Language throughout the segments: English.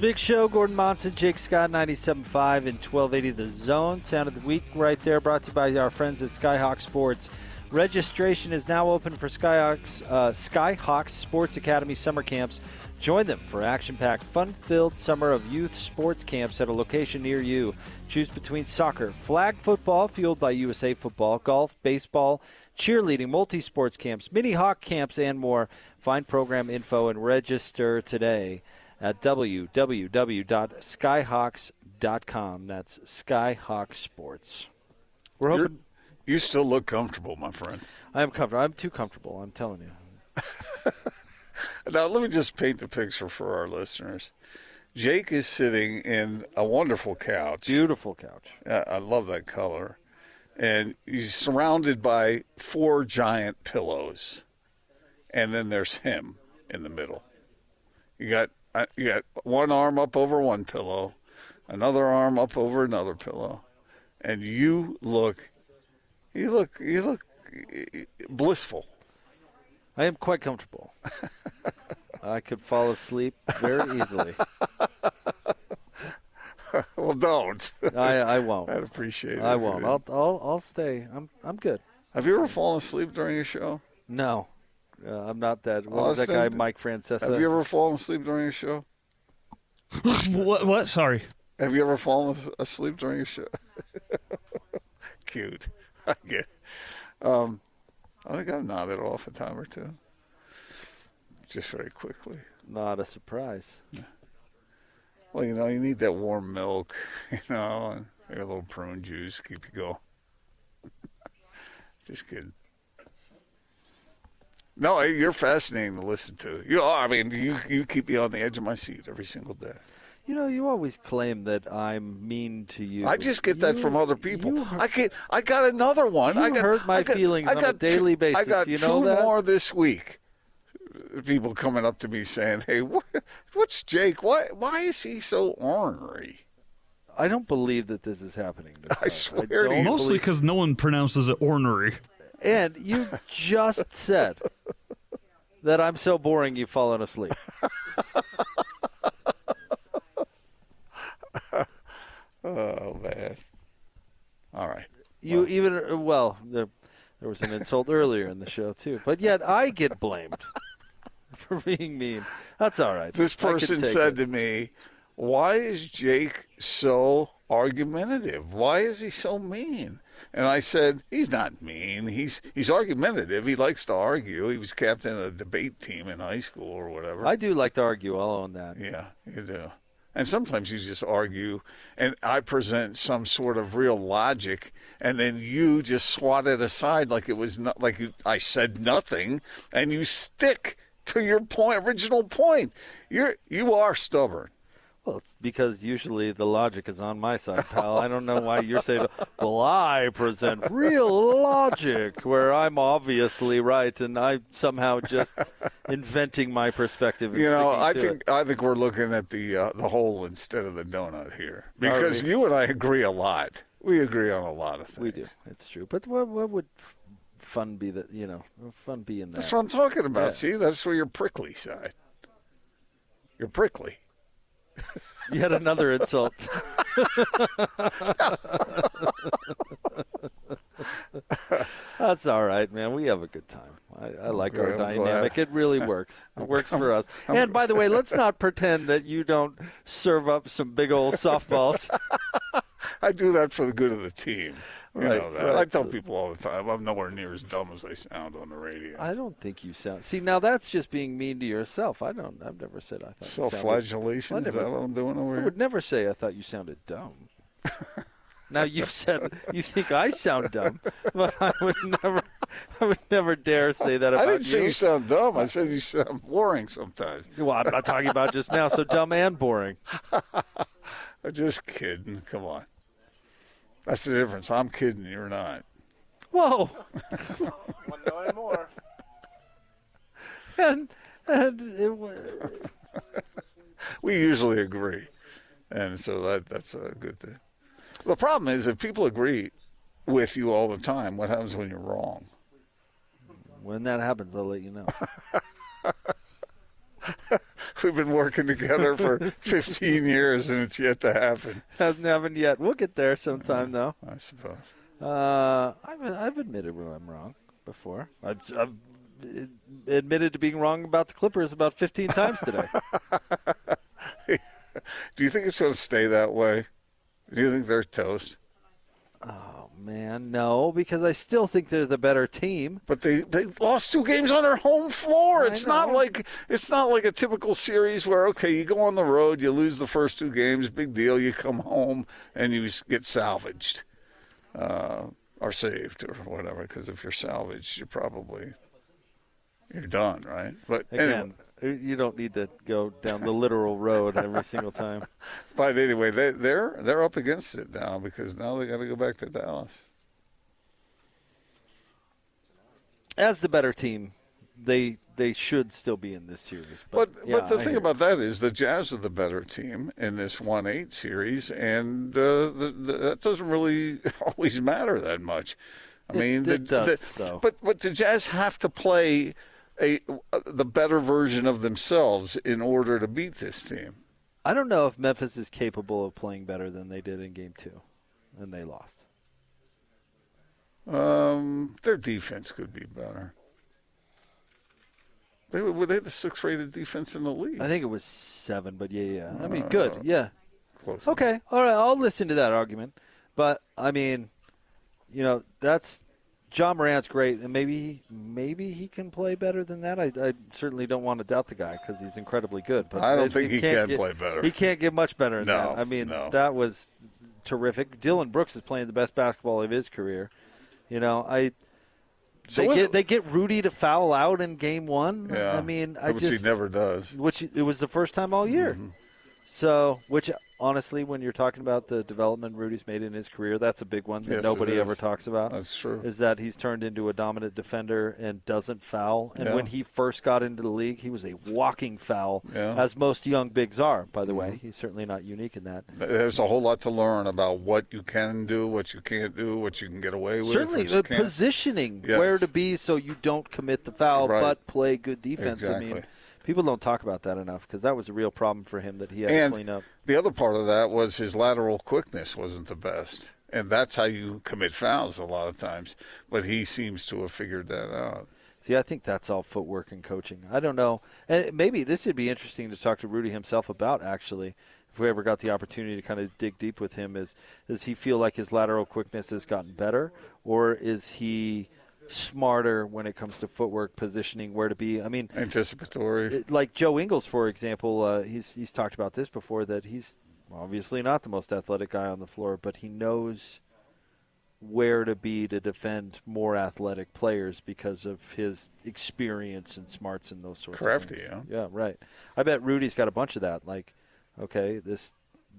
Big show. Gordon Monson, Jake Scott, 97.5 and 1280 The Zone. Sound of the week right there, brought to you by our friends at Skyhawk Sports. Registration is now open for Skyhawks, uh, Skyhawks Sports Academy summer camps. Join them for action packed, fun filled summer of youth sports camps at a location near you. Choose between soccer, flag football, fueled by USA Football, golf, baseball, cheerleading, multi sports camps, mini hawk camps, and more. Find program info and register today at www.skyhawks.com. That's Skyhawk Sports. We're You're, you still look comfortable, my friend. I am comfortable. I'm too comfortable. I'm telling you. Now, let me just paint the picture for our listeners. Jake is sitting in a wonderful couch. Beautiful couch. Uh, I love that color. And he's surrounded by four giant pillows. And then there's him in the middle. You got you got one arm up over one pillow, another arm up over another pillow, and you look you look you look blissful. I am quite comfortable. I could fall asleep very easily. Well, don't. I, I won't. I'd appreciate it. I won't. I'll, I'll, I'll stay. I'm, I'm good. Have you ever fallen asleep during a show? No, uh, I'm not that. What was that guy, Mike Francesa? Have you ever fallen asleep during a show? what? What? Sorry. Have you ever fallen asleep during a show? Cute. I get. Um, I think I've nodded off a time or two. Just very quickly. Not a surprise. Well, you know, you need that warm milk, you know, and a little prune juice to keep you going. Just kidding. No, you're fascinating to listen to. You are. I mean, you you keep me on the edge of my seat every single day. You know, you always claim that I'm mean to you. I just get that You- from other people. hurt- I can I got another one. You I got, hurt my I got, feelings I on a daily two, I basis. got You two know that? more this week. People coming up to me saying, "Hey, what, what's Jake? Why why is he so ornery?" I don't believe that this is happening. This I time. swear to you. Mostly because no one pronounces it ornery. And you just said that I'm so boring you've fallen asleep. Oh man! All right. You even well, there, there was an insult earlier in the show too, but yet I get blamed for being mean. That's all right. This person said it. to me, "Why is Jake so argumentative? Why is he so mean?" And I said, "He's not mean. He's he's argumentative. He likes to argue. He was captain of the debate team in high school or whatever." I do like to argue. I'll own that. Yeah, you do. And sometimes you just argue, and I present some sort of real logic, and then you just swat it aside like it was not like you, I said nothing, and you stick to your point, original point. You're you are stubborn. Well, it's because usually the logic is on my side, pal. I don't know why you're saying, well, I present real logic, where I'm obviously right, and I'm somehow just inventing my perspective. You know, I think it. I think we're looking at the uh, the hole instead of the donut here because you and I agree a lot. We agree on a lot of things. we do. It's true. But what, what would fun be that, you know, fun be in that? That's what I'm talking about. Yeah. See, that's where your prickly side. You're prickly. Yet another insult. That's all right, man. We have a good time. I, I like our I'm dynamic. glad. It really works. It works for us. And by the way, let's not pretend that you don't serve up some big old softballs. I do that for the good of the team. You Right, know that. right. I tell people all the time, I'm nowhere near as dumb as I sound on the radio. I don't think you sound. See, now that's just being mean to yourself. I don't. I've never said I thought. you sounded- Self-flagellation. I Is never- that what I'm doing over I here? would never say I thought you sounded dumb. Now you've said you think I sound dumb, but I would never. I would never dare say that about you. I didn't say you sound dumb. I said you sound boring sometimes. Well, I'm not talking about just now. So dumb and boring. I'm just kidding. Come on. That's the difference. I'm kidding. You're not. Whoa. Want to know any more? And and it was, We usually agree, and so that that's a good thing. The problem is if people agree with you all the time, what happens when you're wrong? when that happens, I'll let you know. We've been working together for 15 years, and it's yet to happen. Hasn't happened yet. We'll get there sometime, though. I suppose. Uh, I've, I've admitted when I'm wrong before. I've, I've admitted to being wrong about the Clippers about 15 times today. Do you think it's going to stay that way? Do you think they're toast? oh man, no, because I still think they're the better team. But they, they lost two games on their home floor. I It's not like it's not like a typical series where okay, you go on the road, you lose the first two games, big deal. You come home and you get salvaged, uh, or saved, or whatever. Because if you're salvaged, you're probably you're done, right? But Again, anyway, you don't need to go down the literal road every single time. but anyway, they, they're they're up against it now because now they got to go back to Dallas. As the better team, they they should still be in this series. But But, yeah, but the I thing about that is the Jazz are the better team in this one eight series, and uh, the, the, that doesn't really always matter that much. I It- mean, it the, does. But but the Jazz have to play a the better version of themselves in order to beat this team. I don't know if Memphis is capable of playing better than they did in Game Two, and they lost. Um, their defense could be better. They were they had the sixth rated defense in the league? I think it was seven, but yeah, yeah. I mean, good, yeah. Close. Okay, all right. I'll listen to that argument, but I mean, you know, that's Ja Morant's great, and maybe maybe he can play better than that. I, I certainly don't want to doubt the guy because he's incredibly good. But I don't think he can't get- play better. He can't get much better than No, that. I mean, no. that was terrific. Dillon Brooks is playing the best basketball of his career. You know, I. So they get they get Rudy to foul out in game one. Yeah, I mean, I which just he never does. which it was the first time all year. Mm-hmm. So, which honestly, when you're talking about the development Rudy's made in his career, that's a big one that Yes, nobody ever talks about. That's true. Is that he's turned into a dominant defender and doesn't foul. And Yeah. when he first got into the league, he was a walking foul, Yeah. Mm-hmm. as most young bigs are. By the way, he's certainly not unique in that. There's a whole lot to learn about what you can do, what you can't do, what you can get away with. Certainly, the positioning Yes. where to be so you don't commit the foul, Right. but play good defense. I mean, Exactly. People don't talk about that enough because that was a real problem for him that he had to clean up. the other part of that was his lateral quickness wasn't the best, and that's how you commit fouls a lot of times. But he seems to have figured that out. See, I think that's all footwork and coaching. I don't know. And maybe this would be interesting to talk to Rudy himself about, actually, if we ever got the opportunity to kind of dig deep with him. Is does he feel like his lateral quickness has gotten better, or is he smarter when it comes to footwork, positioning, where to be? I mean, Anticipatory. like Joe Ingles, for example, uh, he's he's talked about this before that he's obviously not the most athletic guy on the floor, but he knows where to be to defend more athletic players because of his experience and smarts and those sorts Crafty, of things. yeah. Yeah, right. I bet Rudy's got a bunch of that. Like, okay, this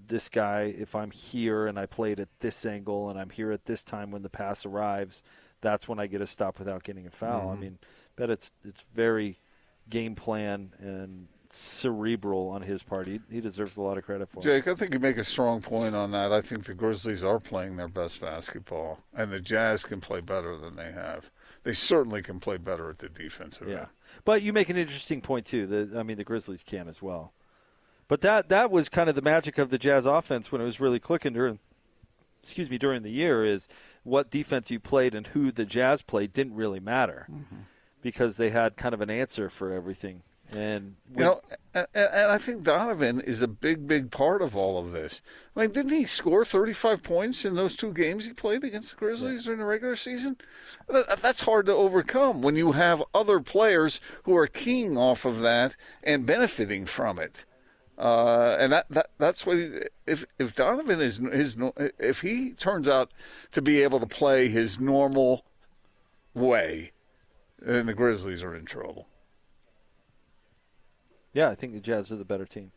this guy, if I'm here and I played at this angle and I'm here at this time when the pass arrives, that's when I get a stop without getting a foul. Mm-hmm. I mean, bet it's it's very game plan and cerebral on his part. He, he deserves a lot of credit for it. Jake, I think you make a strong point on that. I think the Grizzlies are playing their best basketball, and the Jazz can play better than they have. They certainly can play better at the defensive Yeah, end. but you make an interesting point too. The, I mean, the Grizzlies can as well. But that that was kind of the magic of the Jazz offense when it was really clicking during, excuse me, during the year is what defense you played and who the Jazz played didn't really matter mm-hmm. because they had kind of an answer for everything. And You know, and, and I think Donovan is a big, big part of all of this. I mean, didn't he score 35 points in those two games he played against the Grizzlies during the regular season? That's hard to overcome when you have other players who are keying off of that and benefiting from it. Uh, and that, that that's what if if Donovan is his if he turns out to be able to play his normal way, then the Grizzlies are in trouble. Yeah, I think the Jazz are the better team.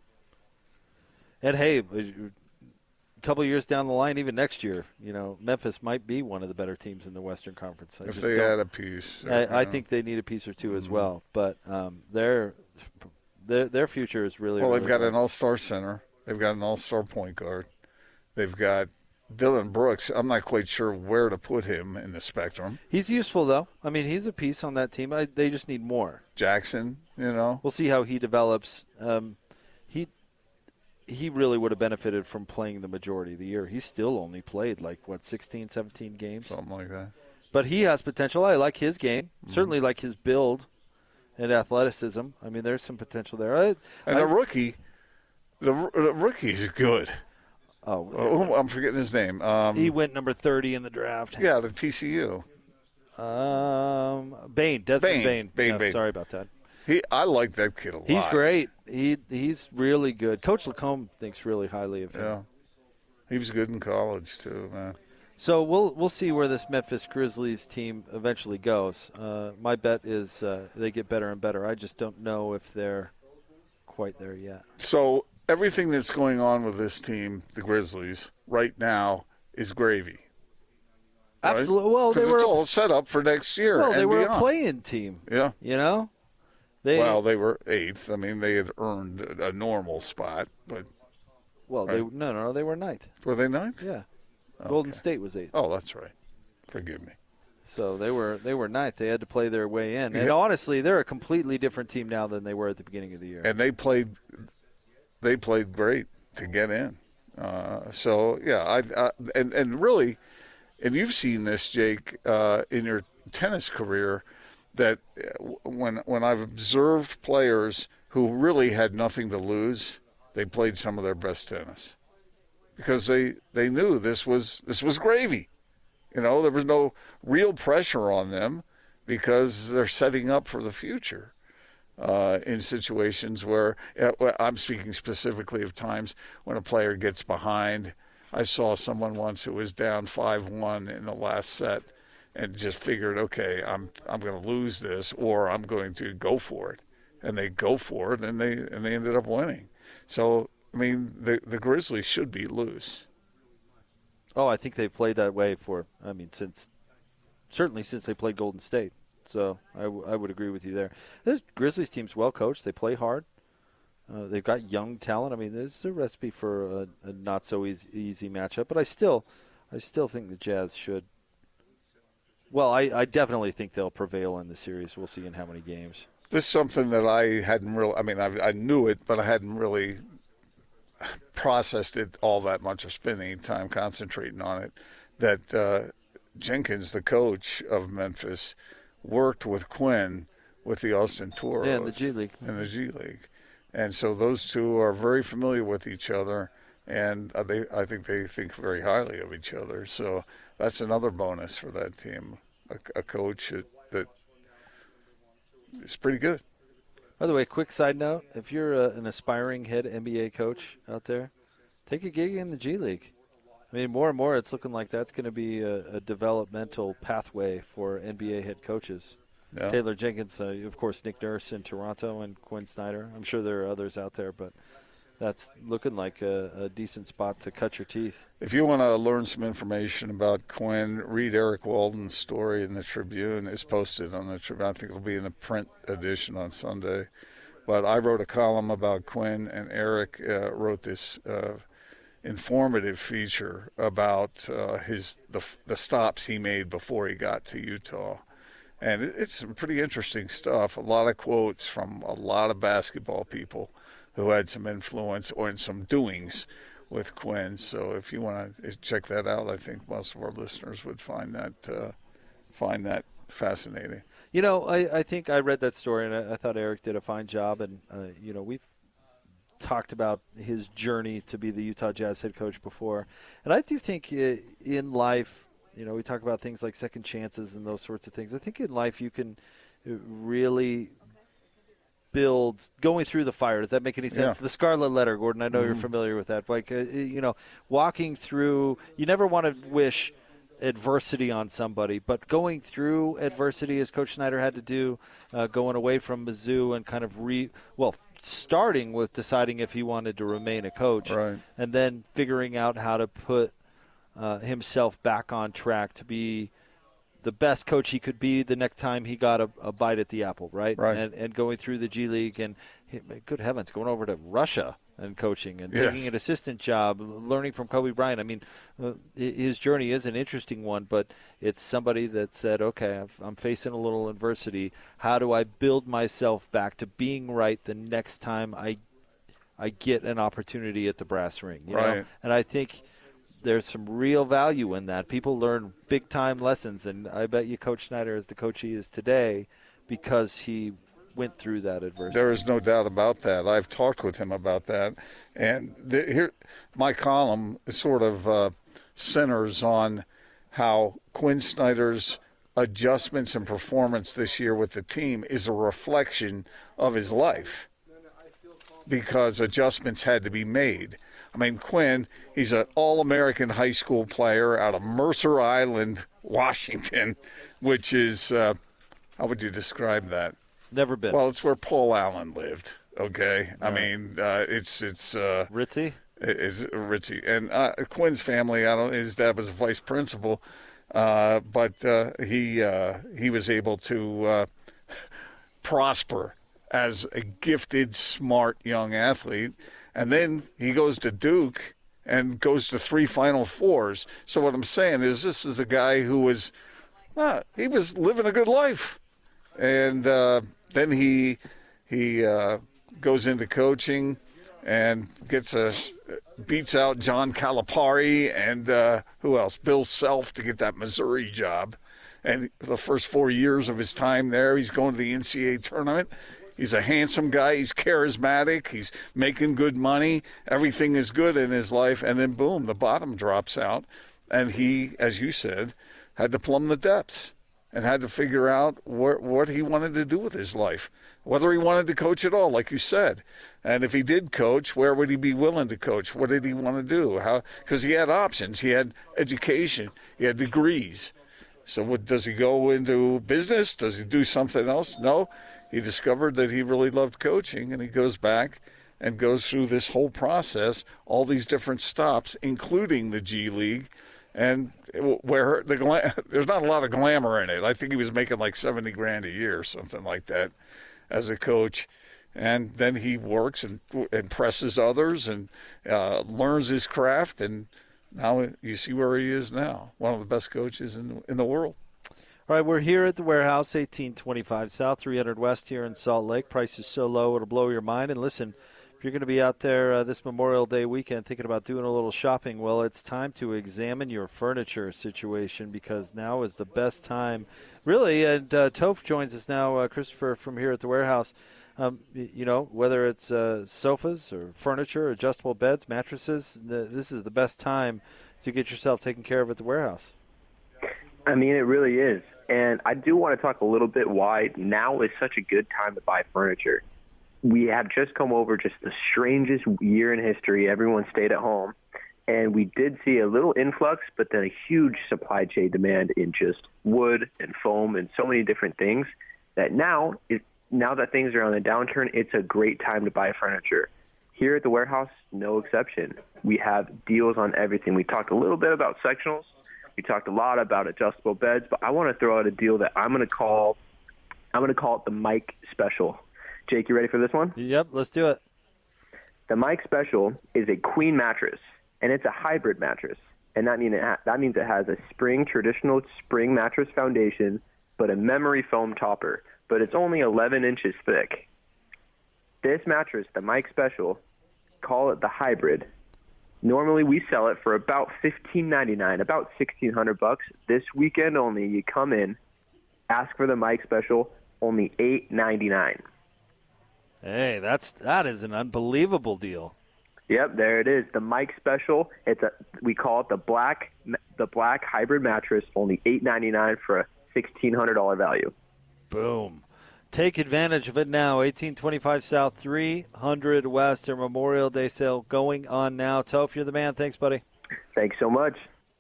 And hey, a couple years down the line, even next year, you know, Memphis might be one of the better teams in the Western Conference. I if just they add a piece, I, I think they need a piece or 2 Mm-hmm. as well. But um, their their their future is really Well, really they've got an all-star center. They've got an all-star point guard. They've got Dillon Brooks. I'm not quite sure where to put him in the spectrum. He's useful though. I mean, he's a piece on that team. I, they just need more. Jackson, you know, We'll see how he develops. Um, he he really would have benefited from playing the majority of the year. He still only played like what 16, 17 games. something like that. But he has potential. I like his game. Mm-hmm. Certainly like his build and athleticism. I mean, there's some potential there. I, And I- the rookie, the, the rookie is good. oh, Oh, I'm forgetting his name. Um, he went number 30 in the draft. yeah, the TCU. Um, Bane, Desmond Bane. Bane. Bane, Bane. Sorry about that. He, I like that kid a lot. He's great. He he's really good. Coach Lacombe thinks really highly of him. Yeah, he was good in college too, man. So we'll we'll see where this Memphis Grizzlies team eventually goes. Uh, my bet is uh, they get better and better. I just don't know if they're quite there yet. So everything that's going on with this team, the Grizzlies, right now is gravy. right? Absolutely. Well, they were it's all set up for next year. well, they were a playing team. Yeah. You know, they well, they were eighth. I mean, they had earned a normal spot, but well they right. no no they were ninth. were they ninth? Yeah, Golden State was eighth. Oh, that's right. Forgive me. So they were they were ninth. They had to play their way in. And Yeah. honestly, they're a completely different team now than they were at the beginning of the year. And they played. They played great to get in. Uh, so yeah, I uh, and and really, and you've seen this, Jake, uh, in your tennis career, that uh, when when I've observed players who really had nothing to lose, they played some of their best tennis because they they knew this was this was gravy. You know, there was no real pressure on them because they're setting up for the future uh, in situations where uh, I'm speaking specifically of times when a player gets behind. I saw someone once who was down five one in the last set and just figured, okay, I'm I'm going to lose this or I'm going to go for it, and they go for it and they and they ended up winning. So I mean, the the Grizzlies should be loose. Oh, I think they played that way for. I mean, since certainly since they played Golden State. So I, w- I would agree with you there. This Grizzlies team's well coached. They play hard. Uh, they've got young talent. I mean, this is a recipe for a, a not so easy, easy matchup. But I still, I still think the Jazz should. Well, I, I definitely think they'll prevail in the series. We'll see in how many games. This is something that I hadn't really. I mean, I, I knew it, but I hadn't really processed it all that much or spent any time concentrating on it. That uh, Jenkins, the coach of Memphis, worked with Quin with the Austin Toros Yeah, in the G League. in the G League, and so those two are very familiar with each other, and uh, they I think they think very highly of each other. So that's another bonus for that team. A, a coach that, that is pretty good. By the way, quick side note: if you're uh an aspiring head NBA coach out there, take a gig in the G League. I mean, more and more, it's looking like that's going to be a, a developmental pathway for NBA head coaches. Yeah. Taylor Jenkins, uh, of course, Nick Nurse in Toronto, and Quin Snyder. I'm sure there are others out there, but that's looking like a, a decent spot to cut your teeth. If you want to learn some information about Quin, read Eric Walden's story in the Tribune. It's posted on the Tribune. I think it'll be in the print edition on Sunday. But I wrote a column about Quin, and Eric uh, wrote this uh, informative feature about uh, his the, the stops he made before he got to Utah. And it, it's pretty interesting stuff. A lot of quotes from a lot of basketball people who had some influence or in some doings with Quin. So if you want to check that out, I think most of our listeners would find that uh, find that fascinating. You know, I, I think I read that story, and I, I thought Eric did a fine job. And uh, you know, we've talked about his journey to be the Utah Jazz head coach before, and I do think uh, in life, you know, we talk about things like second chances and those sorts of things. I think in life you can uh, really build going through the fire. Does that make any sense? Yeah. The Scarlet Letter, Gordon. I know you're familiar with that. Like uh, you know, walking through. You never want to wish adversity on somebody, but going through adversity as Coach Snyder had to do, uh, going away from Mizzou and kind of re well, starting with deciding if he wanted to remain a coach, Right. and then figuring out how to put uh, himself back on track to be the best coach he could be the next time he got a, a bite at the apple, right? Right. And, and going through the G League and good heavens, going over to Russia and coaching and Yes. taking an assistant job, learning from Kobe Bryant. I mean, uh, his journey is an interesting one, but it's somebody that said, okay, I'm facing a little adversity. How do I build myself back to being right the next time I I get an opportunity at the brass ring? You know? Right. And I think there's some real value in that. People learn big time lessons, and I bet you Coach Snyder is the coach he is today because he went through that adversity. There is no doubt about that. I've talked with him about that, and the, here, my column sort of uh, centers on how Quin Snyder's adjustments and performance this year with the team is a reflection of his life because adjustments had to be made. I mean, Quin, he's an All American high school player out of Mercer Island, Washington, which is, uh, how would you describe that? Never been. Well, it's where Paul Allen lived. Okay, I mean, uh, it's it's uh, Ritzy? is Ritzy and uh, Quin's family. I don't. His dad was a vice principal, uh, but uh, he uh, he was able to uh, prosper as a gifted, smart young athlete, and then he goes to Duke and goes to three Final Fours. So what I'm saying is, this is a guy who was, uh, he was living a good life, and uh, then he he uh, goes into coaching and gets a beats out John Calipari and uh, who else? Bill Self to get that Missouri job. And the first four years of his time there, he's going to the NCAA tournament. He's a handsome guy. He's charismatic. He's making good money. Everything is good in his life. And then, boom, the bottom drops out. And he, as you said, had to plumb the depths and had to figure out what, what he wanted to do with his life, whether he wanted to coach at all, like you said. And if he did coach, where would he be willing to coach? What did he want to do? How? Because he had options. He had education. He had degrees. So, what, does he go into business? Does he do something else? No. He discovered that he really loved coaching, and he goes back and goes through this whole process, all these different stops, including the G League, and where the gla- there's not a lot of glamour in it. I think he was making like seventy grand a year or something like that as a coach, and then he works and impresses others and uh, learns his craft, and now you see where he is now, one of the best coaches in in the world. All right, we're here at the warehouse, 1825 South, 300 West here in Salt Lake. Price is so low, it'll blow your mind. And listen, if you're going to be out there uh, this Memorial Day weekend thinking about doing a little shopping, well, it's time to examine your furniture situation because now is the best time, really. And uh, Toph joins us now, uh, Christopher, from here at the warehouse. Um, you know, whether it's uh, sofas or furniture, adjustable beds, mattresses, this is the best time to get yourself taken care of at the warehouse. I mean, it really is. And I do want to talk a little bit why now is such a good time to buy furniture. We have just come over just the strangest year in history. Everyone stayed at home. And we did see a little influx, but then a huge supply chain demand in just wood and foam and so many different things that now, it, now that things are on the downturn, it's a great time to buy furniture. Here at the warehouse, no exception. We have deals on everything. We talked a little bit about sectionals. We talked a lot about adjustable beds, but I want to throw out a deal that I'm going to call I'm going to call it the Mike Special. Jake, you ready for this one? Yep, let's do it. The Mike Special is a queen mattress, and it's a hybrid mattress, and that mean it ha- that means it has a spring traditional spring mattress foundation, but a memory foam topper. But it's only 11 inches thick. This mattress, the Mike Special, call it the hybrid. Normally we sell it for about fifteen ninety nine, about sixteen hundred bucks. This weekend only, you come in, ask for the Mike Special, only eight ninety nine. Hey, that's that is an unbelievable deal. Yep, there it is. The Mike Special. It's a we call it the black the black hybrid mattress. Only eight ninety nine for a sixteen hundred dollar value. Boom. Take advantage of it now. 1825 South, 300 West. Their Memorial Day sale going on now. Toph, you're the man. Thanks, buddy. Thanks so much.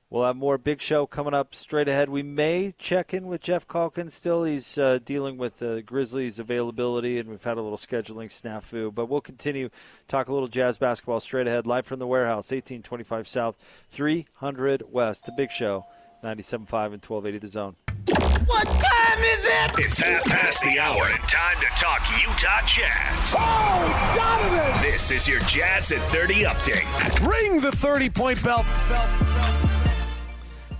We'll have more big show coming up straight ahead. We may check in with Geoff Calkins still. He's uh, dealing with the Grizzlies' availability, and we've had a little scheduling snafu. But we'll continue talk a little jazz basketball straight ahead, live from the warehouse, 1825 South, 300 West. The big show, 97.5 and 1280 The Zone. What time is it? It's half past the hour and time to talk Utah Jazz. Oh, Donovan! This is your Jazz at 30 update. Ring the 30 point bell. bell, bell.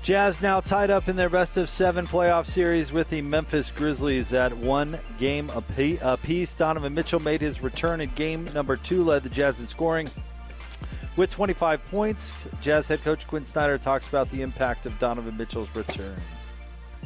Jazz now tied up in their best of seven playoff series with the Memphis Grizzlies at one game apiece. Donovan Mitchell made his return in game number two, led the Jazz in scoring with 25 points. Jazz head coach Quin Snyder talks about the impact of Donovan Mitchell's return.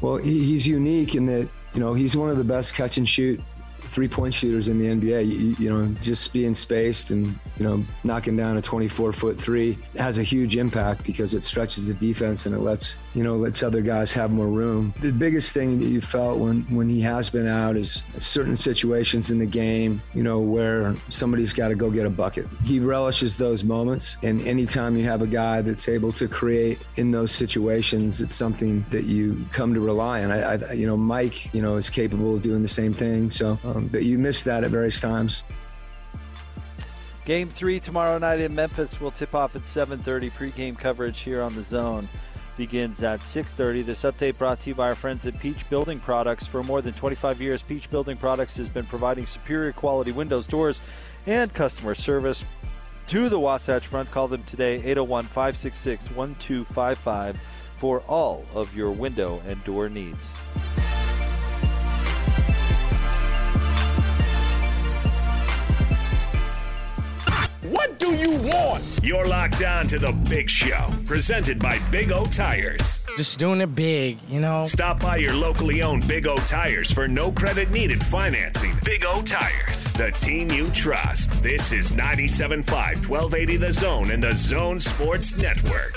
Well, he's unique in that, you know, he's one of the best catch and shoot three point shooters in the NBA. You, you, know, just being spaced and, you know, knocking down a 24 foot three has a huge impact because it stretches the defense and it lets, you know, lets other guys have more room. The biggest thing that you felt when, when he has been out is certain situations in the game, you know, where somebody's got to go get a bucket. He relishes those moments. And anytime you have a guy that's able to create in those situations, it's something that you come to rely on. I, I you know, Mike, you know, is capable of doing the same thing. So, um, but you miss that at various times. Game three tomorrow night in Memphis will tip off at 7:30. Pre-game coverage here on the Zone begins at 6:30. This update brought to you by our friends at Peach Building Products. For more than 25 years, Peach Building Products has been providing superior quality windows, doors, and customer service to the Wasatch Front. Call them today 801-566-1255 for all of your window and door needs. What do you want? You're locked on to the big show, presented by Big O Tires. Just doing it big, you know? Stop by your locally owned Big O Tires for no credit needed financing. Big O Tires, the team you trust. This is 97.5, 1280 The Zone and the Zone Sports Network.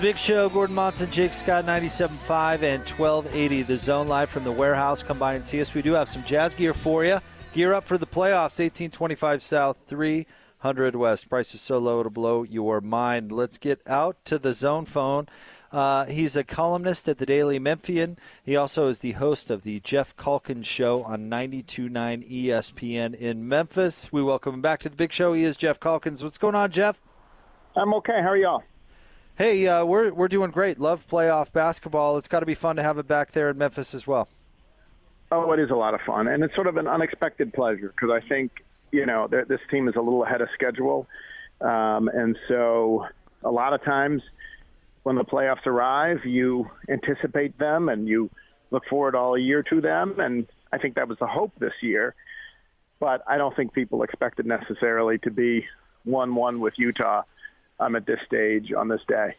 The Big Show, Gordon Monson, Jake Scott, 97.5 and 1280. The zone live from the warehouse. Come by and see us. We do have some jazz gear for you. Gear up for the playoffs, 1825 South, 300 West. Price is so low to blow your mind. Let's get out to the zone phone. Uh, he's a columnist at the Daily Memphian. He also is the host of the Geoff Calkins Show on 92.9 ESPN in Memphis. We welcome him back to the Big Show. He is Geoff Calkins. What's going on, Geoff? I'm okay. How are y'all? Hey, uh, we're we're doing great. Love playoff basketball. It's got to be fun to have it back there in Memphis as well. Oh, it is a lot of fun, and it's sort of an unexpected pleasure because I think you know this team is a little ahead of schedule, um, and so a lot of times when the playoffs arrive, you anticipate them and you look forward all year to them, and I think that was the hope this year. But I don't think people expected necessarily to be one-one with Utah um, at this stage on this day.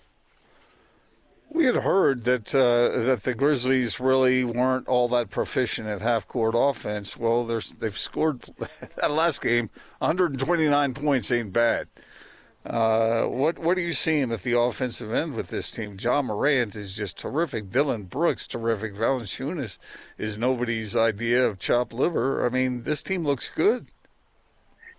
We had heard that uh, that the Grizzlies really weren't all that proficient at half court offense. Well, they've scored that last game 129 points ain't bad. Uh, what what are you seeing at the offensive end with this team? Ja Morant is just terrific. Dillon Brooks terrific. Valanciunas is nobody's idea of chopped liver. I mean, this team looks good.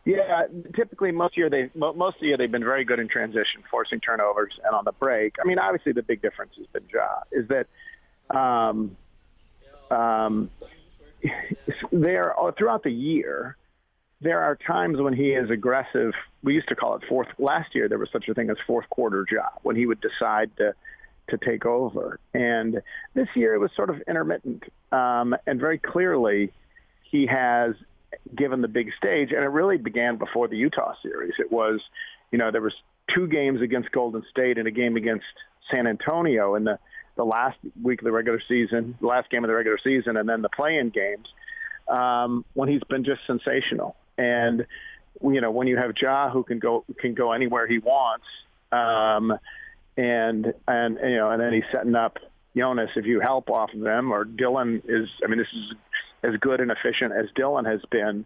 Yeah, typically most year they most of the year they've been very good in transition, forcing turnovers, and on the break. I mean, obviously the big difference has been Ja is that um, um, there throughout the year there are times when he is aggressive. We used to call it fourth. Last year there was such a thing as fourth quarter Ja when he would decide to to take over, and this year it was sort of intermittent um, and very clearly he has given the big stage, and it really began before the Utah series. It was, you know, there was two games against Golden State and a game against San Antonio in the the last week of the regular season, the last game of the regular season, and then the play-in games um, when he's been just sensational. And you know, when you have Ja who can go can go anywhere he wants, um, and and you know, and then he's setting up Jonas if you help off of them, or Dillon is. I mean, this is as good and efficient as Dillon has been.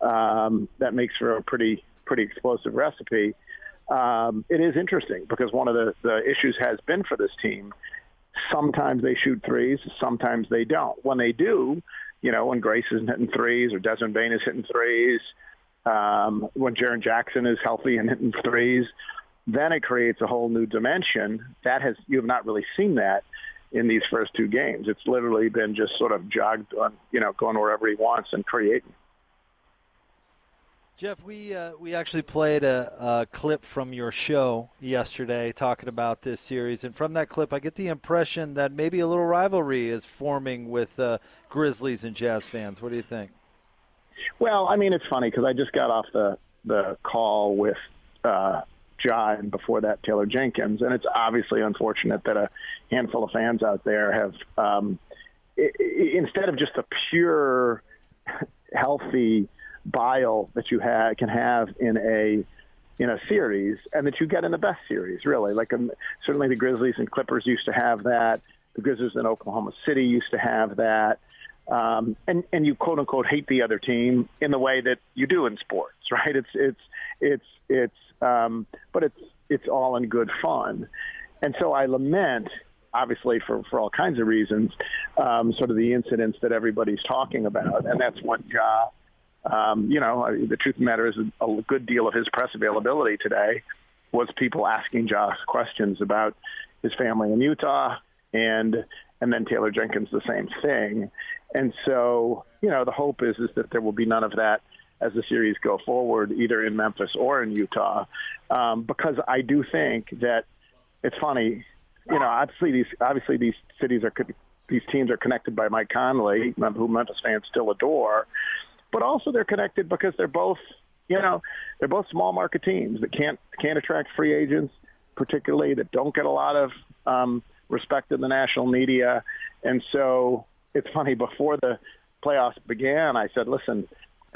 Um, that makes for a pretty pretty explosive recipe. Um, it is interesting because one of the, the issues has been for this team. Sometimes they shoot threes, sometimes they don't. When they do, you know, when Grace is hitting threes or Desmond Bane is hitting threes, um, when Jaren Jackson is healthy and hitting threes, then it creates a whole new dimension. That has you have not really seen that in these first two games. It's literally been just sort of jogged on, you know, going wherever he wants and creating. Geoff, we uh, we actually played a, a, clip from your show yesterday talking about this series, and from that clip, I get the impression that maybe a little rivalry is forming with uh, Grizzlies and Jazz fans. What do you think? Well, I mean, it's funny because I just got off the the call with uh, Ja and before that Taylor Jenkins, and it's obviously unfortunate that a handful of fans out there have, um, I- instead of just a pure healthy bile that you ha- can have in a in a series and that you get in the best series really. Like um, certainly the grizzlies and clippers used to have that. The grizzlies in oklahoma city used to have that. Um, and and you quote unquote hate the other team in the way that you do in sports right? It's it's it's it's um, but it's it's all in good fun and so i lament obviously for, for all kinds of reasons, um, sort of the incidents that everybody's talking about. And that's what Ja um, you know, the truth of the matter is a good deal of his press availability today was people asking Ja questions about his family in Utah and and then Taylor Jenkins the same thing. And so, you know, the hope is is that there will be none of that as the series go forward, either in Memphis or in Utah, um, because I do think that it's funny. You know, obviously these obviously these cities are these teams are connected by Mike Conley, who Memphis fans still adore but also they're connected because they're both, you know, they're both small market teams that can't can't attract free agents, particularly that don't get a lot of um, respect in the national media. And so it's funny before the playoffs began, I said, listen,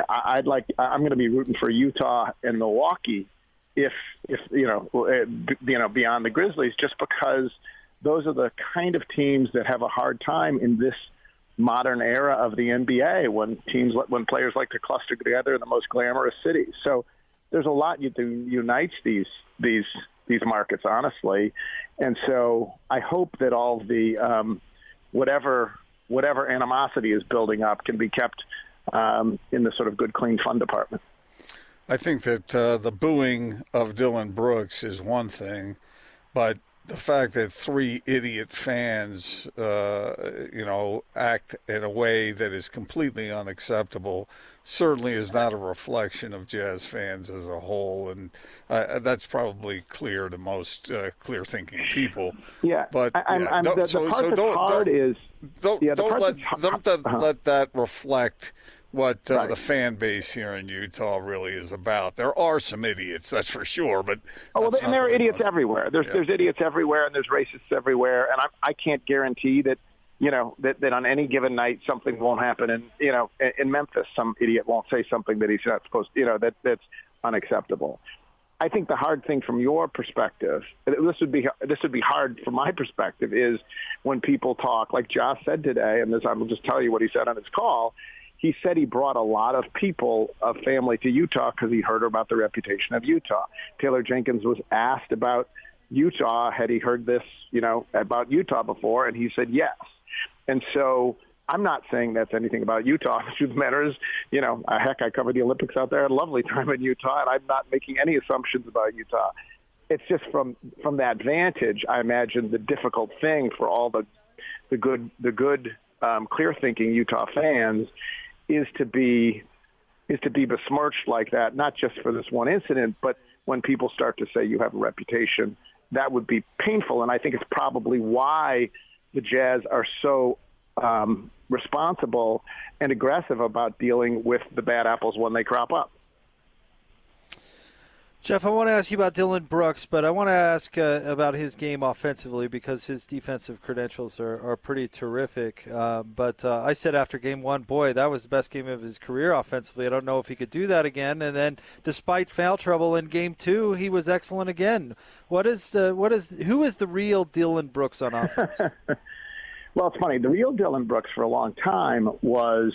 I'd like I'm going to be rooting for Utah and Milwaukee if if you know eh, you know beyond the Grizzlies just because those are the kind of teams that have a hard time in this modern era of the NBA when teams when players like to cluster together in the most glamorous cities. So there's a lot that unites these these these markets, honestly. And so I hope that all the um, whatever whatever animosity is building up can be kept um, in the sort of good, clean, fun department. I think that uh, the booing of Dillon Brooks is one thing, but the fact that three idiot fans, uh, you know, act in a way that is completely unacceptable certainly is not a reflection of jazz fans as a whole, and uh, that's probably clear to most uh, clear-thinking people. Yeah, but I, yeah, the, the so, part so that's don't, hard don't, is don't, yeah, don't let don't uh-huh. let that reflect what uh, Right. the fan base here in Utah really is about. There are some idiots, that's for sure, but Oh, well, and there are idiots most- everywhere. There's Yeah. there's idiots everywhere, and there's racists everywhere. And I I can't guarantee that you know that that on any given night something won't happen. And you know, in, in Memphis, some idiot won't say something that he's not supposed. to, You know, that that's unacceptable. I think the hard thing from your perspective, this would be this would be hard from my perspective, is when people talk like Ja said today, and this I will just tell you what he said on his call. He said he brought a lot of people of family to Utah because he heard about the reputation of Utah. Taylor Jenkins was asked about Utah. Had he heard this, you know, about Utah before? And he said yes. And so I'm not saying that's anything about Utah. The truth of the matter is, you know, uh, heck, I covered the Olympics out there. A lovely time in Utah, and I'm not making any assumptions about Utah. It's just from from that vantage, I imagine the difficult thing for all the the good the good um, clear thinking Utah fans is to be is to be besmirched like that, not just for this one incident, but when people start to say you have a reputation, that would be painful. And I think it's probably why the Jazz are so um, responsible and aggressive about dealing with the bad apples when they crop up. Geoff, I want to ask you about Dillon Brooks, but I want to ask uh, about his game offensively because his defensive credentials are, are pretty terrific. Uh, but uh, I said after game one, boy, that was the best game of his career offensively. I don't know if he could do that again. And then, despite foul trouble in game two, he was excellent again. What is what is who is the real Dillon Brooks on offense? well, it's funny. The real Dillon Brooks for a long time was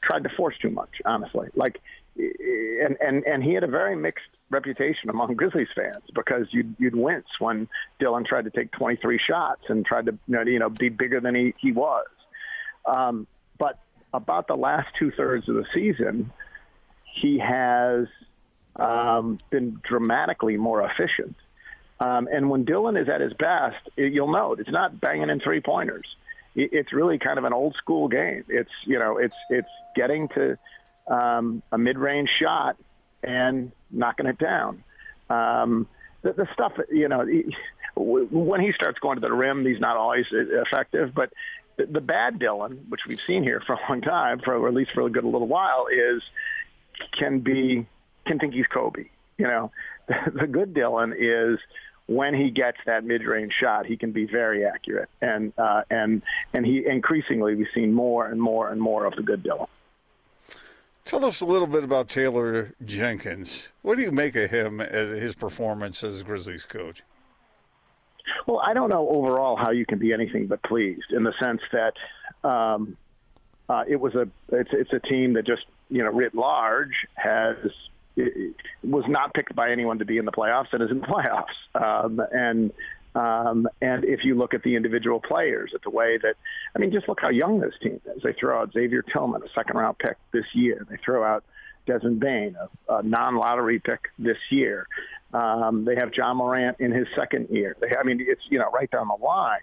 tried to force too much. Honestly, like and and and he had a very mixed reputation among Grizzlies fans because you'd you'd wince when Dillon tried to take 23 shots and tried to you know be bigger than he he was. Um, but about the last two thirds of the season, he has um, been dramatically more efficient. Um, and when Dillon is at his best, it, you'll note it's not banging in three pointers. It, it's really kind of an old school game. It's you know it's it's getting to um, a mid range shot and knocking it down. Um, the, the stuff, you know, he, when he starts going to the rim, he's not always effective. But the, the bad Dillon, which we've seen here for a long time, for or at least for a good little while, is can be can think he's Kobe. You know, the, the good Dillon is when he gets that mid-range shot, he can be very accurate, and uh, and and he increasingly we've seen more and more and more of the good Dillon. Tell us a little bit about Taylor Jenkins. What do you make of him as his performance as Grizzlies coach? Well, I don't know overall how you can be anything but pleased in the sense that um, uh, it was a it's it's a team that just you know writ large has It was not picked by anyone to be in the playoffs and is in the playoffs. Um, and um, and if you look at the individual players, at the way that, I mean, just look how young this team is. They throw out Xavier Tillman, a second round pick this year. They throw out Desmond Bane, a, a non-lottery pick this year. Um, they have Ja Morant in his second year. They, I mean, it's you know right down the line.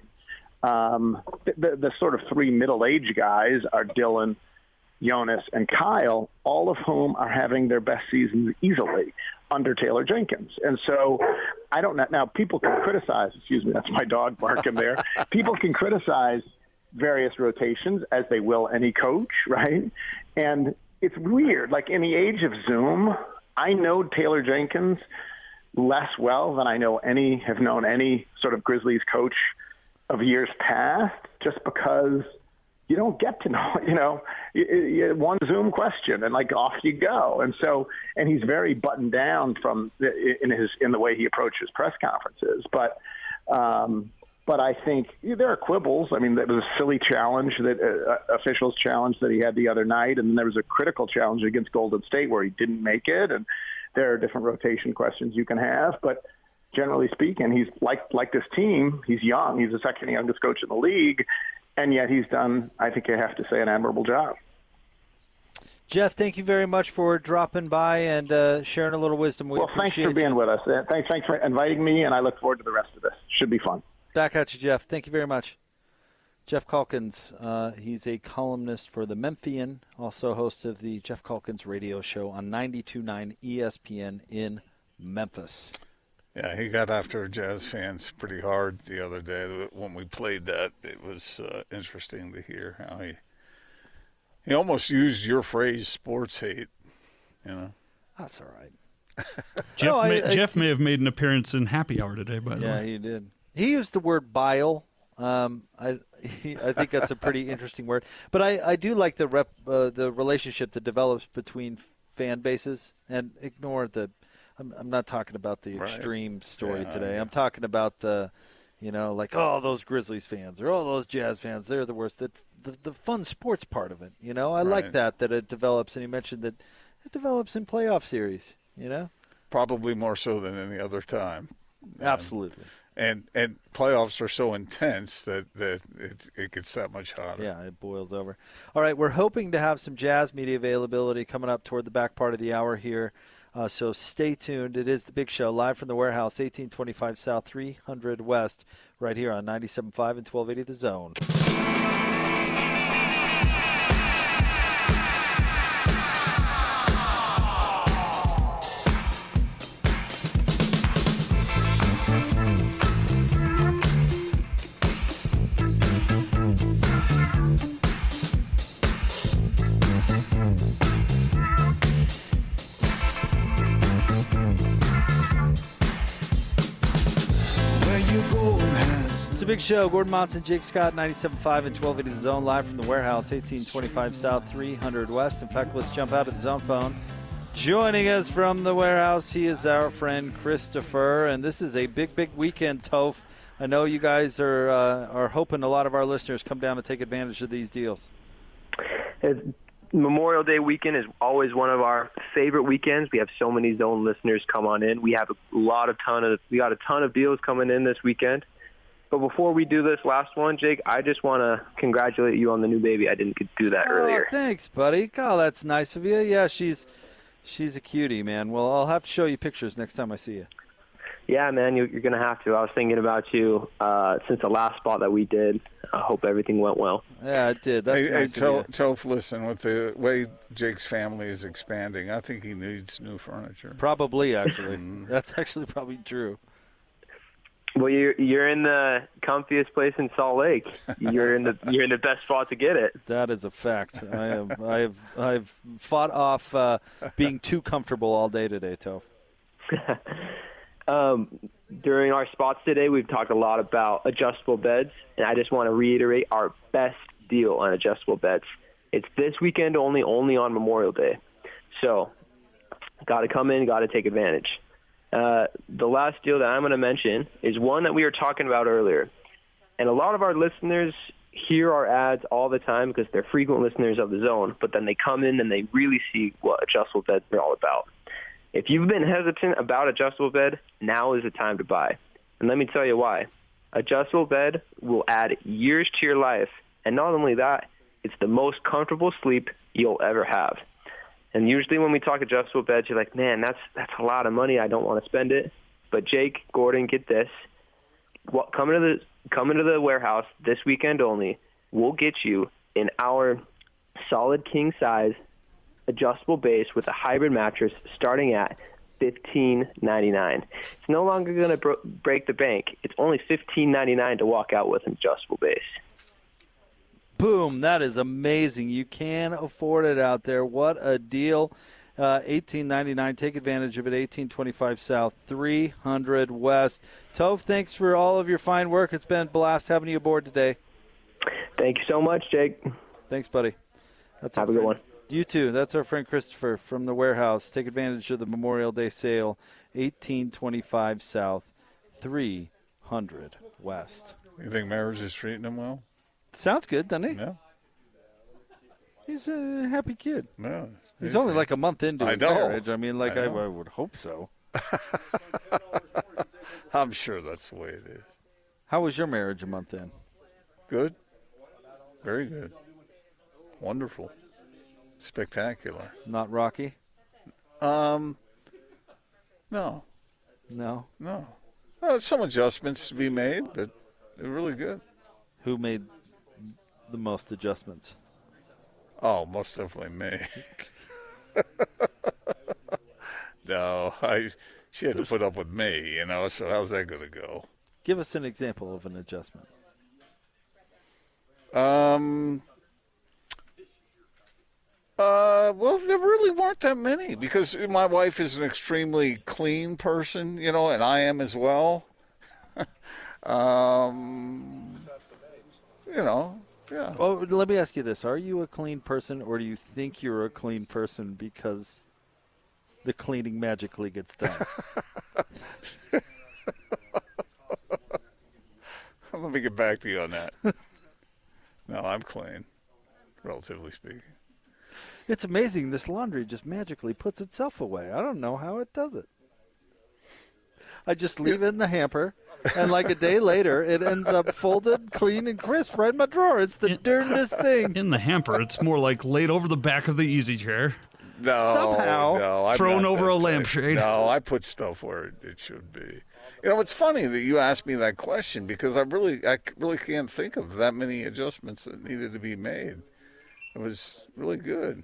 Um, the, the, the sort of three middle-aged guys are Dillon, Jonas, and Kyle, all of whom are having their best seasons easily under Taylor Jenkins. And so I don't know. Now, people can criticize, excuse me, that's my dog barking there. people can criticize various rotations as they will any coach, right? And it's weird. Like in the age of Zoom, I know Taylor Jenkins less well than I know any, have known any sort of Grizzlies coach of years past just because – you don't get to know, you know, one Zoom question and like off you go. And so, and he's very buttoned down from in his in the way he approaches press conferences. But, um, but I think there are quibbles. I mean, there was a silly challenge that uh, officials challenged that he had the other night, and then there was a critical challenge against Golden State where he didn't make it. And there are different rotation questions you can have, but generally speaking, he's like like this team. He's young. He's the second youngest coach in the league, and yet he's done, I think I have to say, an admirable job. Geoff, thank you very much for dropping by and uh, sharing a little wisdom. We well, thanks for being you. with us. Uh, thanks, thanks for inviting me, and I look forward to the rest of this. Should be fun. Back at you, Geoff. Thank you very much. Geoff Calkins, uh, he's a columnist for the Memphian, also host of the Geoff Calkins radio show on 92.9 ESPN in Memphis. Yeah, he got after Jazz fans pretty hard the other day when we played that. It was uh, interesting to hear how he he almost used your phrase "sports hate." You know, that's all right. Geoff, no, may, I, Geoff may have made an appearance in Happy Hour today, by the yeah, way. Yeah, he did. He used the word bile. Um, I he, I think that's a pretty interesting word, but I, I do like the rep uh, the relationship that develops between fan bases and ignore the I'm, I'm not talking about the right. extreme story yeah, today. Yeah. I'm talking about the, you know, like oh those Grizzlies fans or oh those Jazz fans, they're the worst. That the, the fun sports part of it, you know, I right. like that that it develops. And you mentioned that it develops in playoff series, you know, probably more so than any other time. Absolutely. and and playoffs are so intense that, that it, it gets that much hotter. Yeah, it boils over. All right, we're hoping to have some jazz media availability coming up toward the back part of the hour here. Uh, so stay tuned. It is the big show live from the warehouse, 1825 South, 300 West, right here on 97.5 and 1280 The Zone. Big show. Gordon Monson, Jake Scott, 97.5 and 1280 The Zone, live from the warehouse, 1825 South, 300 West. In fact, let's jump out of the zone phone. Joining us from the warehouse, he is our friend Christopher, and this is a big, big weekend, Toph. I know you guys are uh, are hoping a lot of our listeners come down and take advantage of these deals. Memorial Day weekend is always one of our favorite weekends. We have so many zone listeners come on in. We have a lot of ton of we got a ton of deals coming in this weekend. But before we do this last one, Jake, I just want to congratulate you on the new baby. I didn't do that oh, earlier. Thanks, buddy. God, that's nice of you. Yeah, she's she's a cutie, man. Well, I'll have to show you pictures next time I see you. Yeah, man, you, are going to have to. I was thinking about you uh, since the last spot that we did. I hope everything went well. Yeah, it did. That's hey, nice hey Toph, Toph, listen, with the way Jake's family is expanding, I think he needs new furniture. Probably, actually. Mm-hmm. That's actually probably true. Well, you're you're in the comfiest place in Salt Lake. You're in the you're in the best spot to get it. That is a fact. I have I have I've fought off uh, being too comfortable all day today, Toph. Um, during our spots today, we've talked a lot about adjustable beds, and I just want to reiterate our best deal on adjustable beds. It's this weekend only, only on Memorial Day. So, got to come in, got to take advantage. Uh, the last deal that I'm going to mention is one that we were talking about earlier. And a lot of our listeners hear our ads all the time because they're frequent listeners of the zone, but then they come in and they really see what adjustable beds are all about. If you've been hesitant about adjustable bed, now is the time to buy. And let me tell you why. Adjustable bed will add years to your life. And not only that, it's the most comfortable sleep you'll ever have. And usually when we talk adjustable beds, you're like, man, that's that's a lot of money. I don't want to spend it. But Jake, Gordon, get this. What coming to the coming to the warehouse this weekend only, we'll get you in our solid king size adjustable base with a hybrid mattress starting at fifteen ninety nine. It's no longer going to bro- break the bank. It's only fifteen ninety nine to walk out with an adjustable base. Boom! That is amazing. You can afford it out there. What a deal! Uh, eighteen ninety nine. Take advantage of it. Eighteen twenty five South, three hundred West. Toph, thanks for all of your fine work. It's been a blast having you aboard today. Thank you so much, Jake. Thanks, buddy. That's Have a good one. You too. That's our friend Christopher from the warehouse. Take advantage of the Memorial Day sale, 1825 South, 300 West. You think Maris is treating him well? Sounds good, doesn't he? Yeah. He's a happy kid. Yeah. He's, he's only like a month into his I marriage. I mean, like I, I, I would hope so. I'm sure that's the way it is. How was your marriage a month in? Good. Very good. Wonderful. Spectacular. Not Rocky? Um, no. No? No. Well, some adjustments to be made, but really good. Who made the most adjustments? Oh, most definitely me. no, I she had to put up with me, you know, so how's that going to go? Give us an example of an adjustment. Um, uh, well, there really weren't that many because my wife is an extremely clean person, you know, and I am as well. um, you know, yeah. Well, let me ask you this: Are you a clean person, or do you think you're a clean person because the cleaning magically gets done? Let me get back to you on that. no, I'm clean, relatively speaking. It's amazing. This laundry just magically puts itself away. I don't know how it does it. I just leave it in the hamper, and like a day later, it ends up folded, clean, and crisp right in my drawer. It's the darndest thing. In the hamper, it's more like laid over the back of the easy chair. No, Somehow. no, thrown over a lampshade. No, I put stuff where it, it should be. You know, it's funny that you asked me that question because I really, I really can't think of that many adjustments that needed to be made. It was really good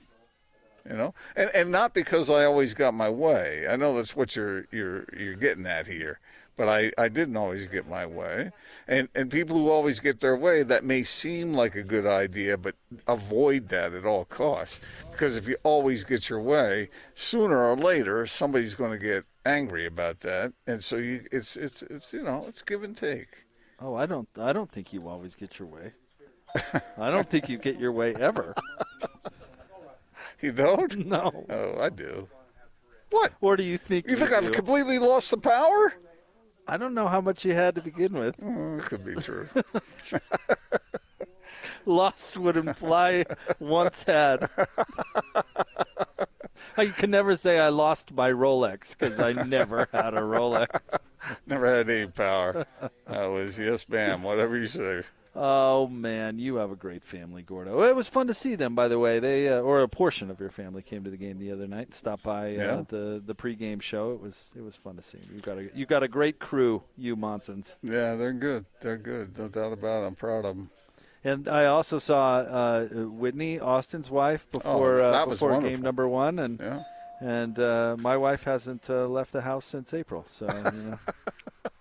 you know, and and not because I always got my way. I know that's what you're you're you're getting at here, but I I didn't always get my way, and and people who always get their way, that may seem like a good idea, but avoid that at all costs, because if you always get your way, sooner or later somebody's going to get angry about that, and so you it's it's it's you know it's give and take. Oh, I don't. I don't think you always get your way. I don't think you get your way ever. You don't? No. Oh, I do. What? Or do you think? You think I've completely lost the power? I don't know how much you had to begin with. Mm, could be true. Lost would imply once had. I can never say I lost my Rolex because I never had a Rolex. Never had any power. I was yes, ma'am. Whatever you say. Oh man, you have a great family, Gordo. It was fun to see them, by the way. They uh, or a portion of your family came to the game the other night. and Stopped by uh, Yeah. the the pregame show. It was it was fun to see. You got a you got a great crew, you Monsons. Yeah, they're good. They're good. No doubt about it. I'm proud of them. And I also saw uh, Whitney, Austin's wife, before Oh, uh, before wonderful. game number one, and Yeah. and uh, my wife hasn't uh, left the house since April. So you know.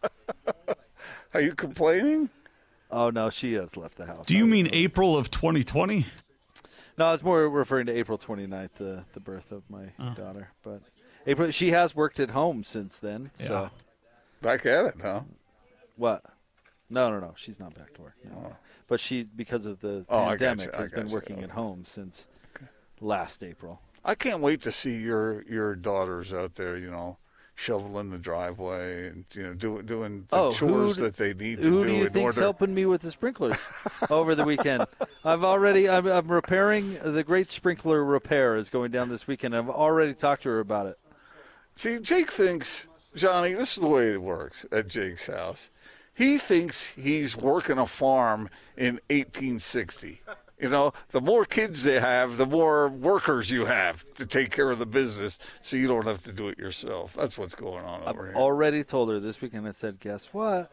Are you complaining? Oh no, she has left the house. Do you mean April of 2020? No, I was more referring to April 29th, the the birth of my Oh. daughter. But April, she has worked at home since then. So Yeah. Back at it, huh? what? No, no, no. She's not back to work. No. Oh. But she, because of the Oh, pandemic, gotcha, has been gotcha. working at home since last April. I can't wait to see your your daughters out there. You know, shoveling the driveway and you know doing doing the Oh, chores that they need to Who do do you in think's order. helping me with the sprinklers over the weekend? I've already, I'm, I'm repairing the great sprinkler repair is going down this weekend. I've already talked to her about it. See, Jake thinks, Johnny, this is the way it works at Jake's house. He thinks he's working a farm in 1860. You know, the more kids they have, the more workers you have to take care of the business so you don't have to do it yourself. That's what's going on over here. Already told her this weekend. I said, guess what?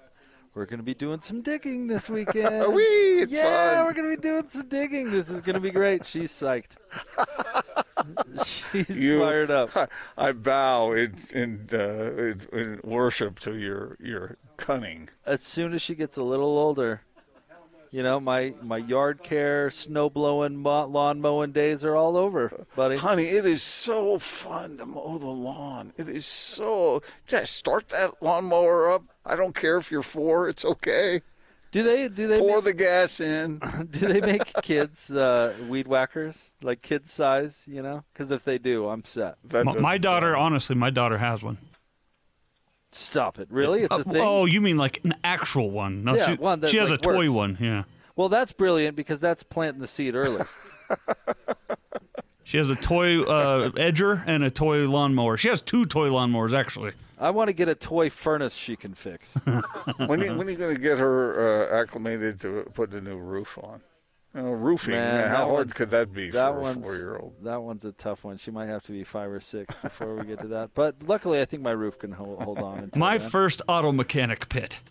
We're going to be doing some digging this weekend. It's yeah, fun. we're going to be doing some digging. This is going to be great. She's psyched. She's You- fired up. I, I bow in in, uh, in in worship to your your cunning. As soon as she gets a little older, you know, my, my yard care, snow blowing, lawn mowing days are all over, buddy. Honey, it is so fun to mow the lawn. It is so. Just start that lawnmower up. I don't care if you're four. It's okay. Do they do they Pour make, the gas in. do they make kids uh, weed whackers like kid size? You know, because if they do, I'm set. That My, my daughter, sound- honestly, my daughter has one. Stop it! Really? It's Uh, a thing. oh, you mean like an actual one? No, Yeah, she, one that, she has like, a toy works. one. Yeah, Well, that's brilliant because that's planting the seed early. she has a toy uh, edger and a toy lawnmower. She has two toy lawnmowers actually. I want to get a toy furnace she can fix. when you, when are you going to get her uh, acclimated to putting a new roof on? You roofing. Man, man, how hard could that be that for a one's four-year-old? that one's a tough one. She might have to be five or six before we get to that. But luckily, I think my roof can hold, hold on. Until My then. first auto mechanic pit.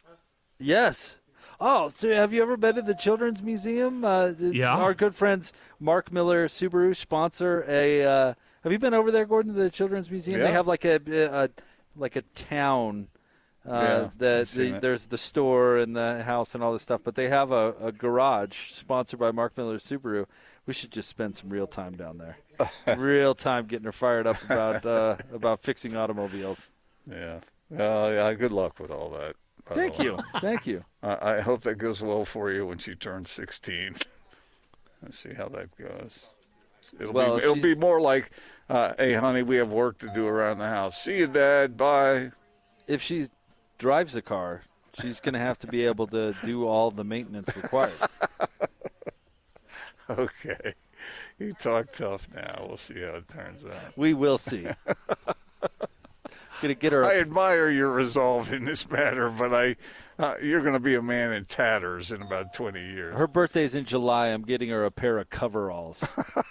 Yes. Oh, so have you ever been to the Children's Museum? Uh, Yeah. Our good friends Mark Miller Subaru sponsor a. Uh, have you been over there, Gordon, to the Children's Museum? Yeah. They have like a, a like a town. Uh, Yeah, the, it. there's the store and the house and all this stuff, but they have a, a garage sponsored by Mark Miller Subaru. We should just spend some real time down there, real time getting her fired up about uh, about fixing automobiles. Yeah. Uh, yeah. Good luck with all that. Thank you, thank you. I, I hope that goes well for you when she turns 16. Let's see how that goes. It'll Well, be it'll be more like, uh, "Hey, honey, we have work to do around the house. See you, Dad. Bye." if she drives a car, she's going to have to be able to do all the maintenance required. Okay. You talk tough now. We'll see how it turns out. We will see. going to get her. I admire your resolve in this matter, but I, uh, you're going to be a man in tatters in about 20 years. her birthday's in July. I'm getting her a pair of coveralls.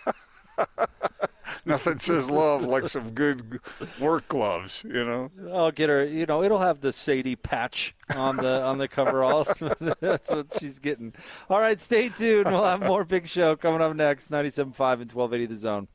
Nothing says love like some good work gloves, you know. I'll get her. You know, it'll have the Sadie patch on the on the coveralls. That's what she's getting. All right, stay tuned. We'll have more big show coming up next. 97.5 and 1280 The Zone.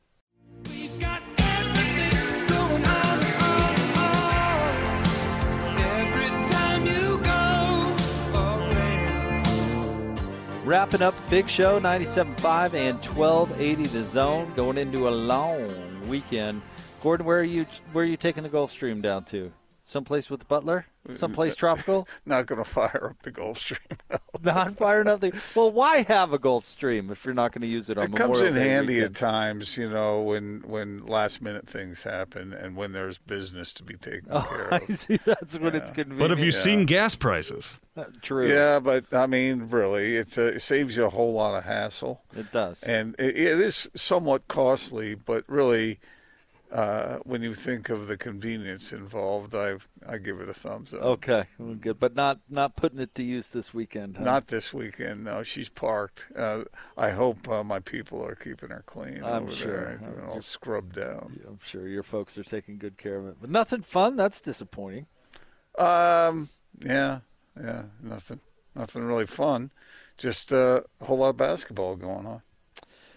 Wrapping up Big Show 97.5 and 1280 The Zone. Going into a long weekend. Gordon, where are you? Where are you taking the Gulfstream down to? Someplace with Butler? Someplace tropical? Not going to fire up the Gulfstream. not firing up the. Well, why have a Gulfstream if you're not going to use it on it comes Memorial in Day handy weekend? at times, you know, when when last minute things happen and when there's business to be taken Oh, care I see. That's when it's convenient. But have you seen gas prices? Uh, True. Yeah, but I mean, really, it's a, it saves you a whole lot of hassle. It does. and it, it is somewhat costly, but really, uh, when you think of the convenience involved, I I give it a thumbs up. Okay, well, good, but not not putting it to use this weekend. Huh? Not this weekend. No, she's parked. Uh, I hope uh, my people are keeping her clean. I'm sure. there. Been all scrubbed down. I'm sure your folks are taking good care of it, but nothing fun. That's disappointing. Um, yeah, yeah, nothing, nothing really fun. Just uh, a whole lot of basketball going on.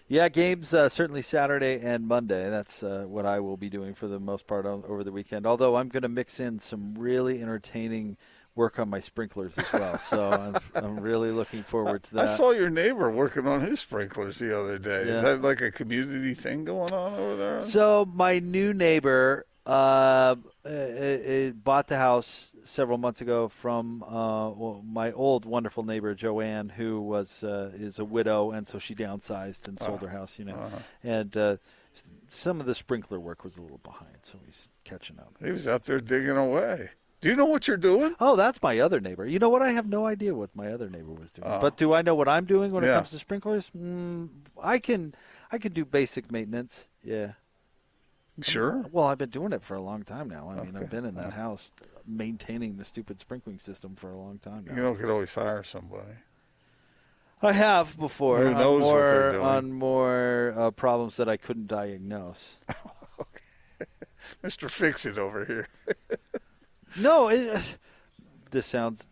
Yeah, games uh, certainly Saturday and Monday. That's uh, what I will be doing for the most part on, over the weekend. Although I'm going to mix in some really entertaining work on my sprinklers as well. So I'm, I'm really looking forward to that. I saw your neighbor working on his sprinklers the other day. Yeah. Is that like a community thing going on over there? So my new neighbor uh, uh, uh, bought the house several months ago from uh, well, my old wonderful neighbor Joanne, who was uh, is a widow, and so she downsized and sold her house. You know, Uh-huh. and uh, some of the sprinkler work was a little behind, so he's catching up. He was out there digging away. Do you know what you're doing? Oh, that's my other neighbor. You know what? I have no idea what my other neighbor was doing. Oh. But do I know what I'm doing when it comes to sprinklers? Mm, I can, I can do basic maintenance. Yeah. Sure. Well, I've been doing it for a long time now. I mean, Okay. I've been in that house maintaining the stupid sprinkling system for a long time now. You know, could always hire somebody. I have before Who on knows what more they're doing. on more uh, problems that I couldn't diagnose. Mr. Fix It over here. No, it, this sounds.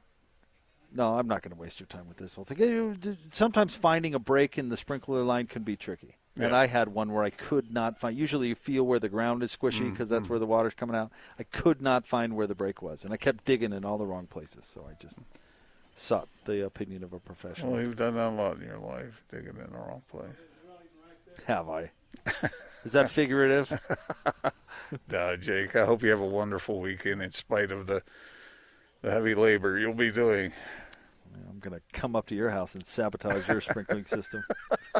No, I'm not going to waste your time with this whole thing. Sometimes finding a break in the sprinkler line can be tricky. And I had one where I could not find. Usually, you feel where the ground is squishy Mm, because that's where the water's coming out. I could not find where the break was, and I kept digging in all the wrong places. So I just sought the opinion of a professional. Well, you've done that a lot in your life, digging in the wrong place. Have I? Is that figurative? Nah, Jake, I hope you have a wonderful weekend in spite of the the heavy labor you'll be doing. I'm going to come up to your house and sabotage your sprinkling system.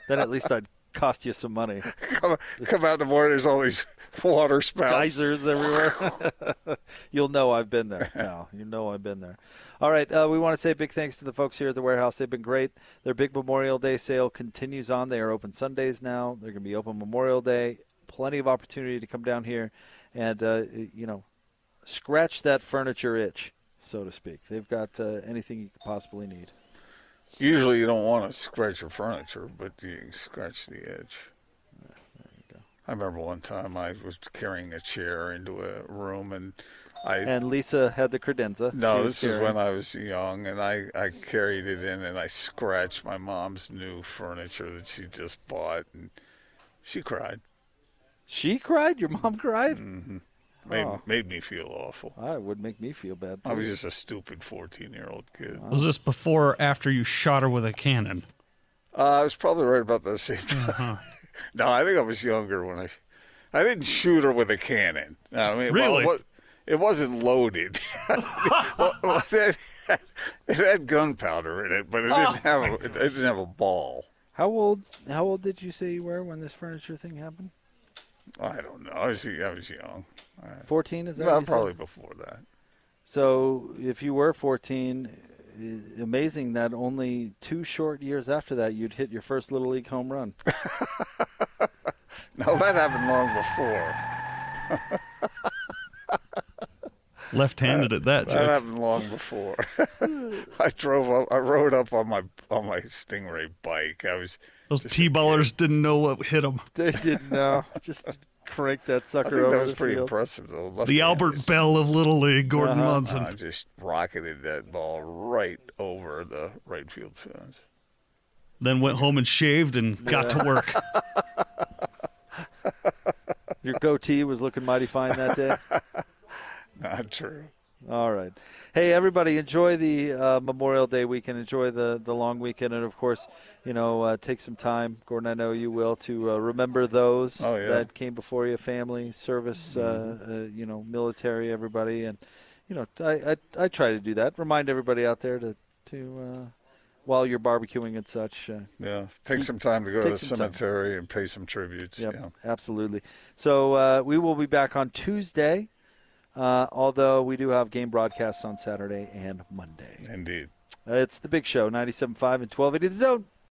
Then at least I'd cost you some money. Come, come out in the morning, there's all these water spouts. geysers everywhere. You'll know I've been there. Now you know I've been there. All right, uh, we want to say big thanks to the folks here at the warehouse. They've been great. Their big Memorial Day sale continues on. They are open Sundays now. They're going to be open Memorial Day. Plenty of opportunity to come down here and uh, you know scratch that furniture itch, so to speak. They've got uh, anything you could possibly need. Usually you don't want to scratch your furniture, but you scratch the edge. I remember one time I was carrying a chair into a room and I And Lisa had the credenza. No, this is when I was young, and I, I carried it in and I scratched my mom's new furniture that she just bought, and she cried. she cried. Your mom cried. Mm-hmm. Made, Oh. made me feel awful. It would make me feel bad. Too. I was just a stupid 14 year old kid. Was this before or after you shot her with a cannon? Uh, I was probably right about the same time. no, I think I was younger when I. I didn't shoot her with a cannon. I mean, well, Really? it, was, it wasn't loaded. well, well, it, had, it had gunpowder in it, but it didn't have a, it didn't have a ball. How old? How old did you say you were when this furniture thing happened? I don't know. I was I was young. Fourteen is that? No, what you said? probably before that. So if you were fourteen, amazing that only two short years after that you'd hit your first little league home run. No, that happened long before. Left-handed at that, That Jake. happened long before. I drove up. I rode up on my on my Stingray bike. I was. Those just a T-ballers didn't know what hit them. they didn't know. Just crank that I sucker think over that was the pretty field. impressive, though. The Left-handed. Albert Belle of Little League, Gordon Uh-huh. Monson. I just rocketed that ball right over the right field fence. then went home and shaved and got to work. Your goatee was looking mighty fine that day. Not true. All right. Hey, everybody, enjoy the uh, Memorial Day weekend. Enjoy the, the long weekend. And, of course, you know, uh, take some time, Gordon, I know you will, to uh, remember those oh, yeah. that came before you family, service, uh, mm-hmm. Uh, you know, military, everybody. And, you know, I, I, I, try to do that. Remind everybody out there to, to uh, while you're barbecuing and such. Uh, yeah, take some time to go to the cemetery time. and pay some tributes. Yep, yeah, absolutely. So uh, we will be back on Tuesday uh, although we do have game broadcasts on Saturday and Monday. Indeed. Uh, it's the big show, 97.5 and 1280 The Zone.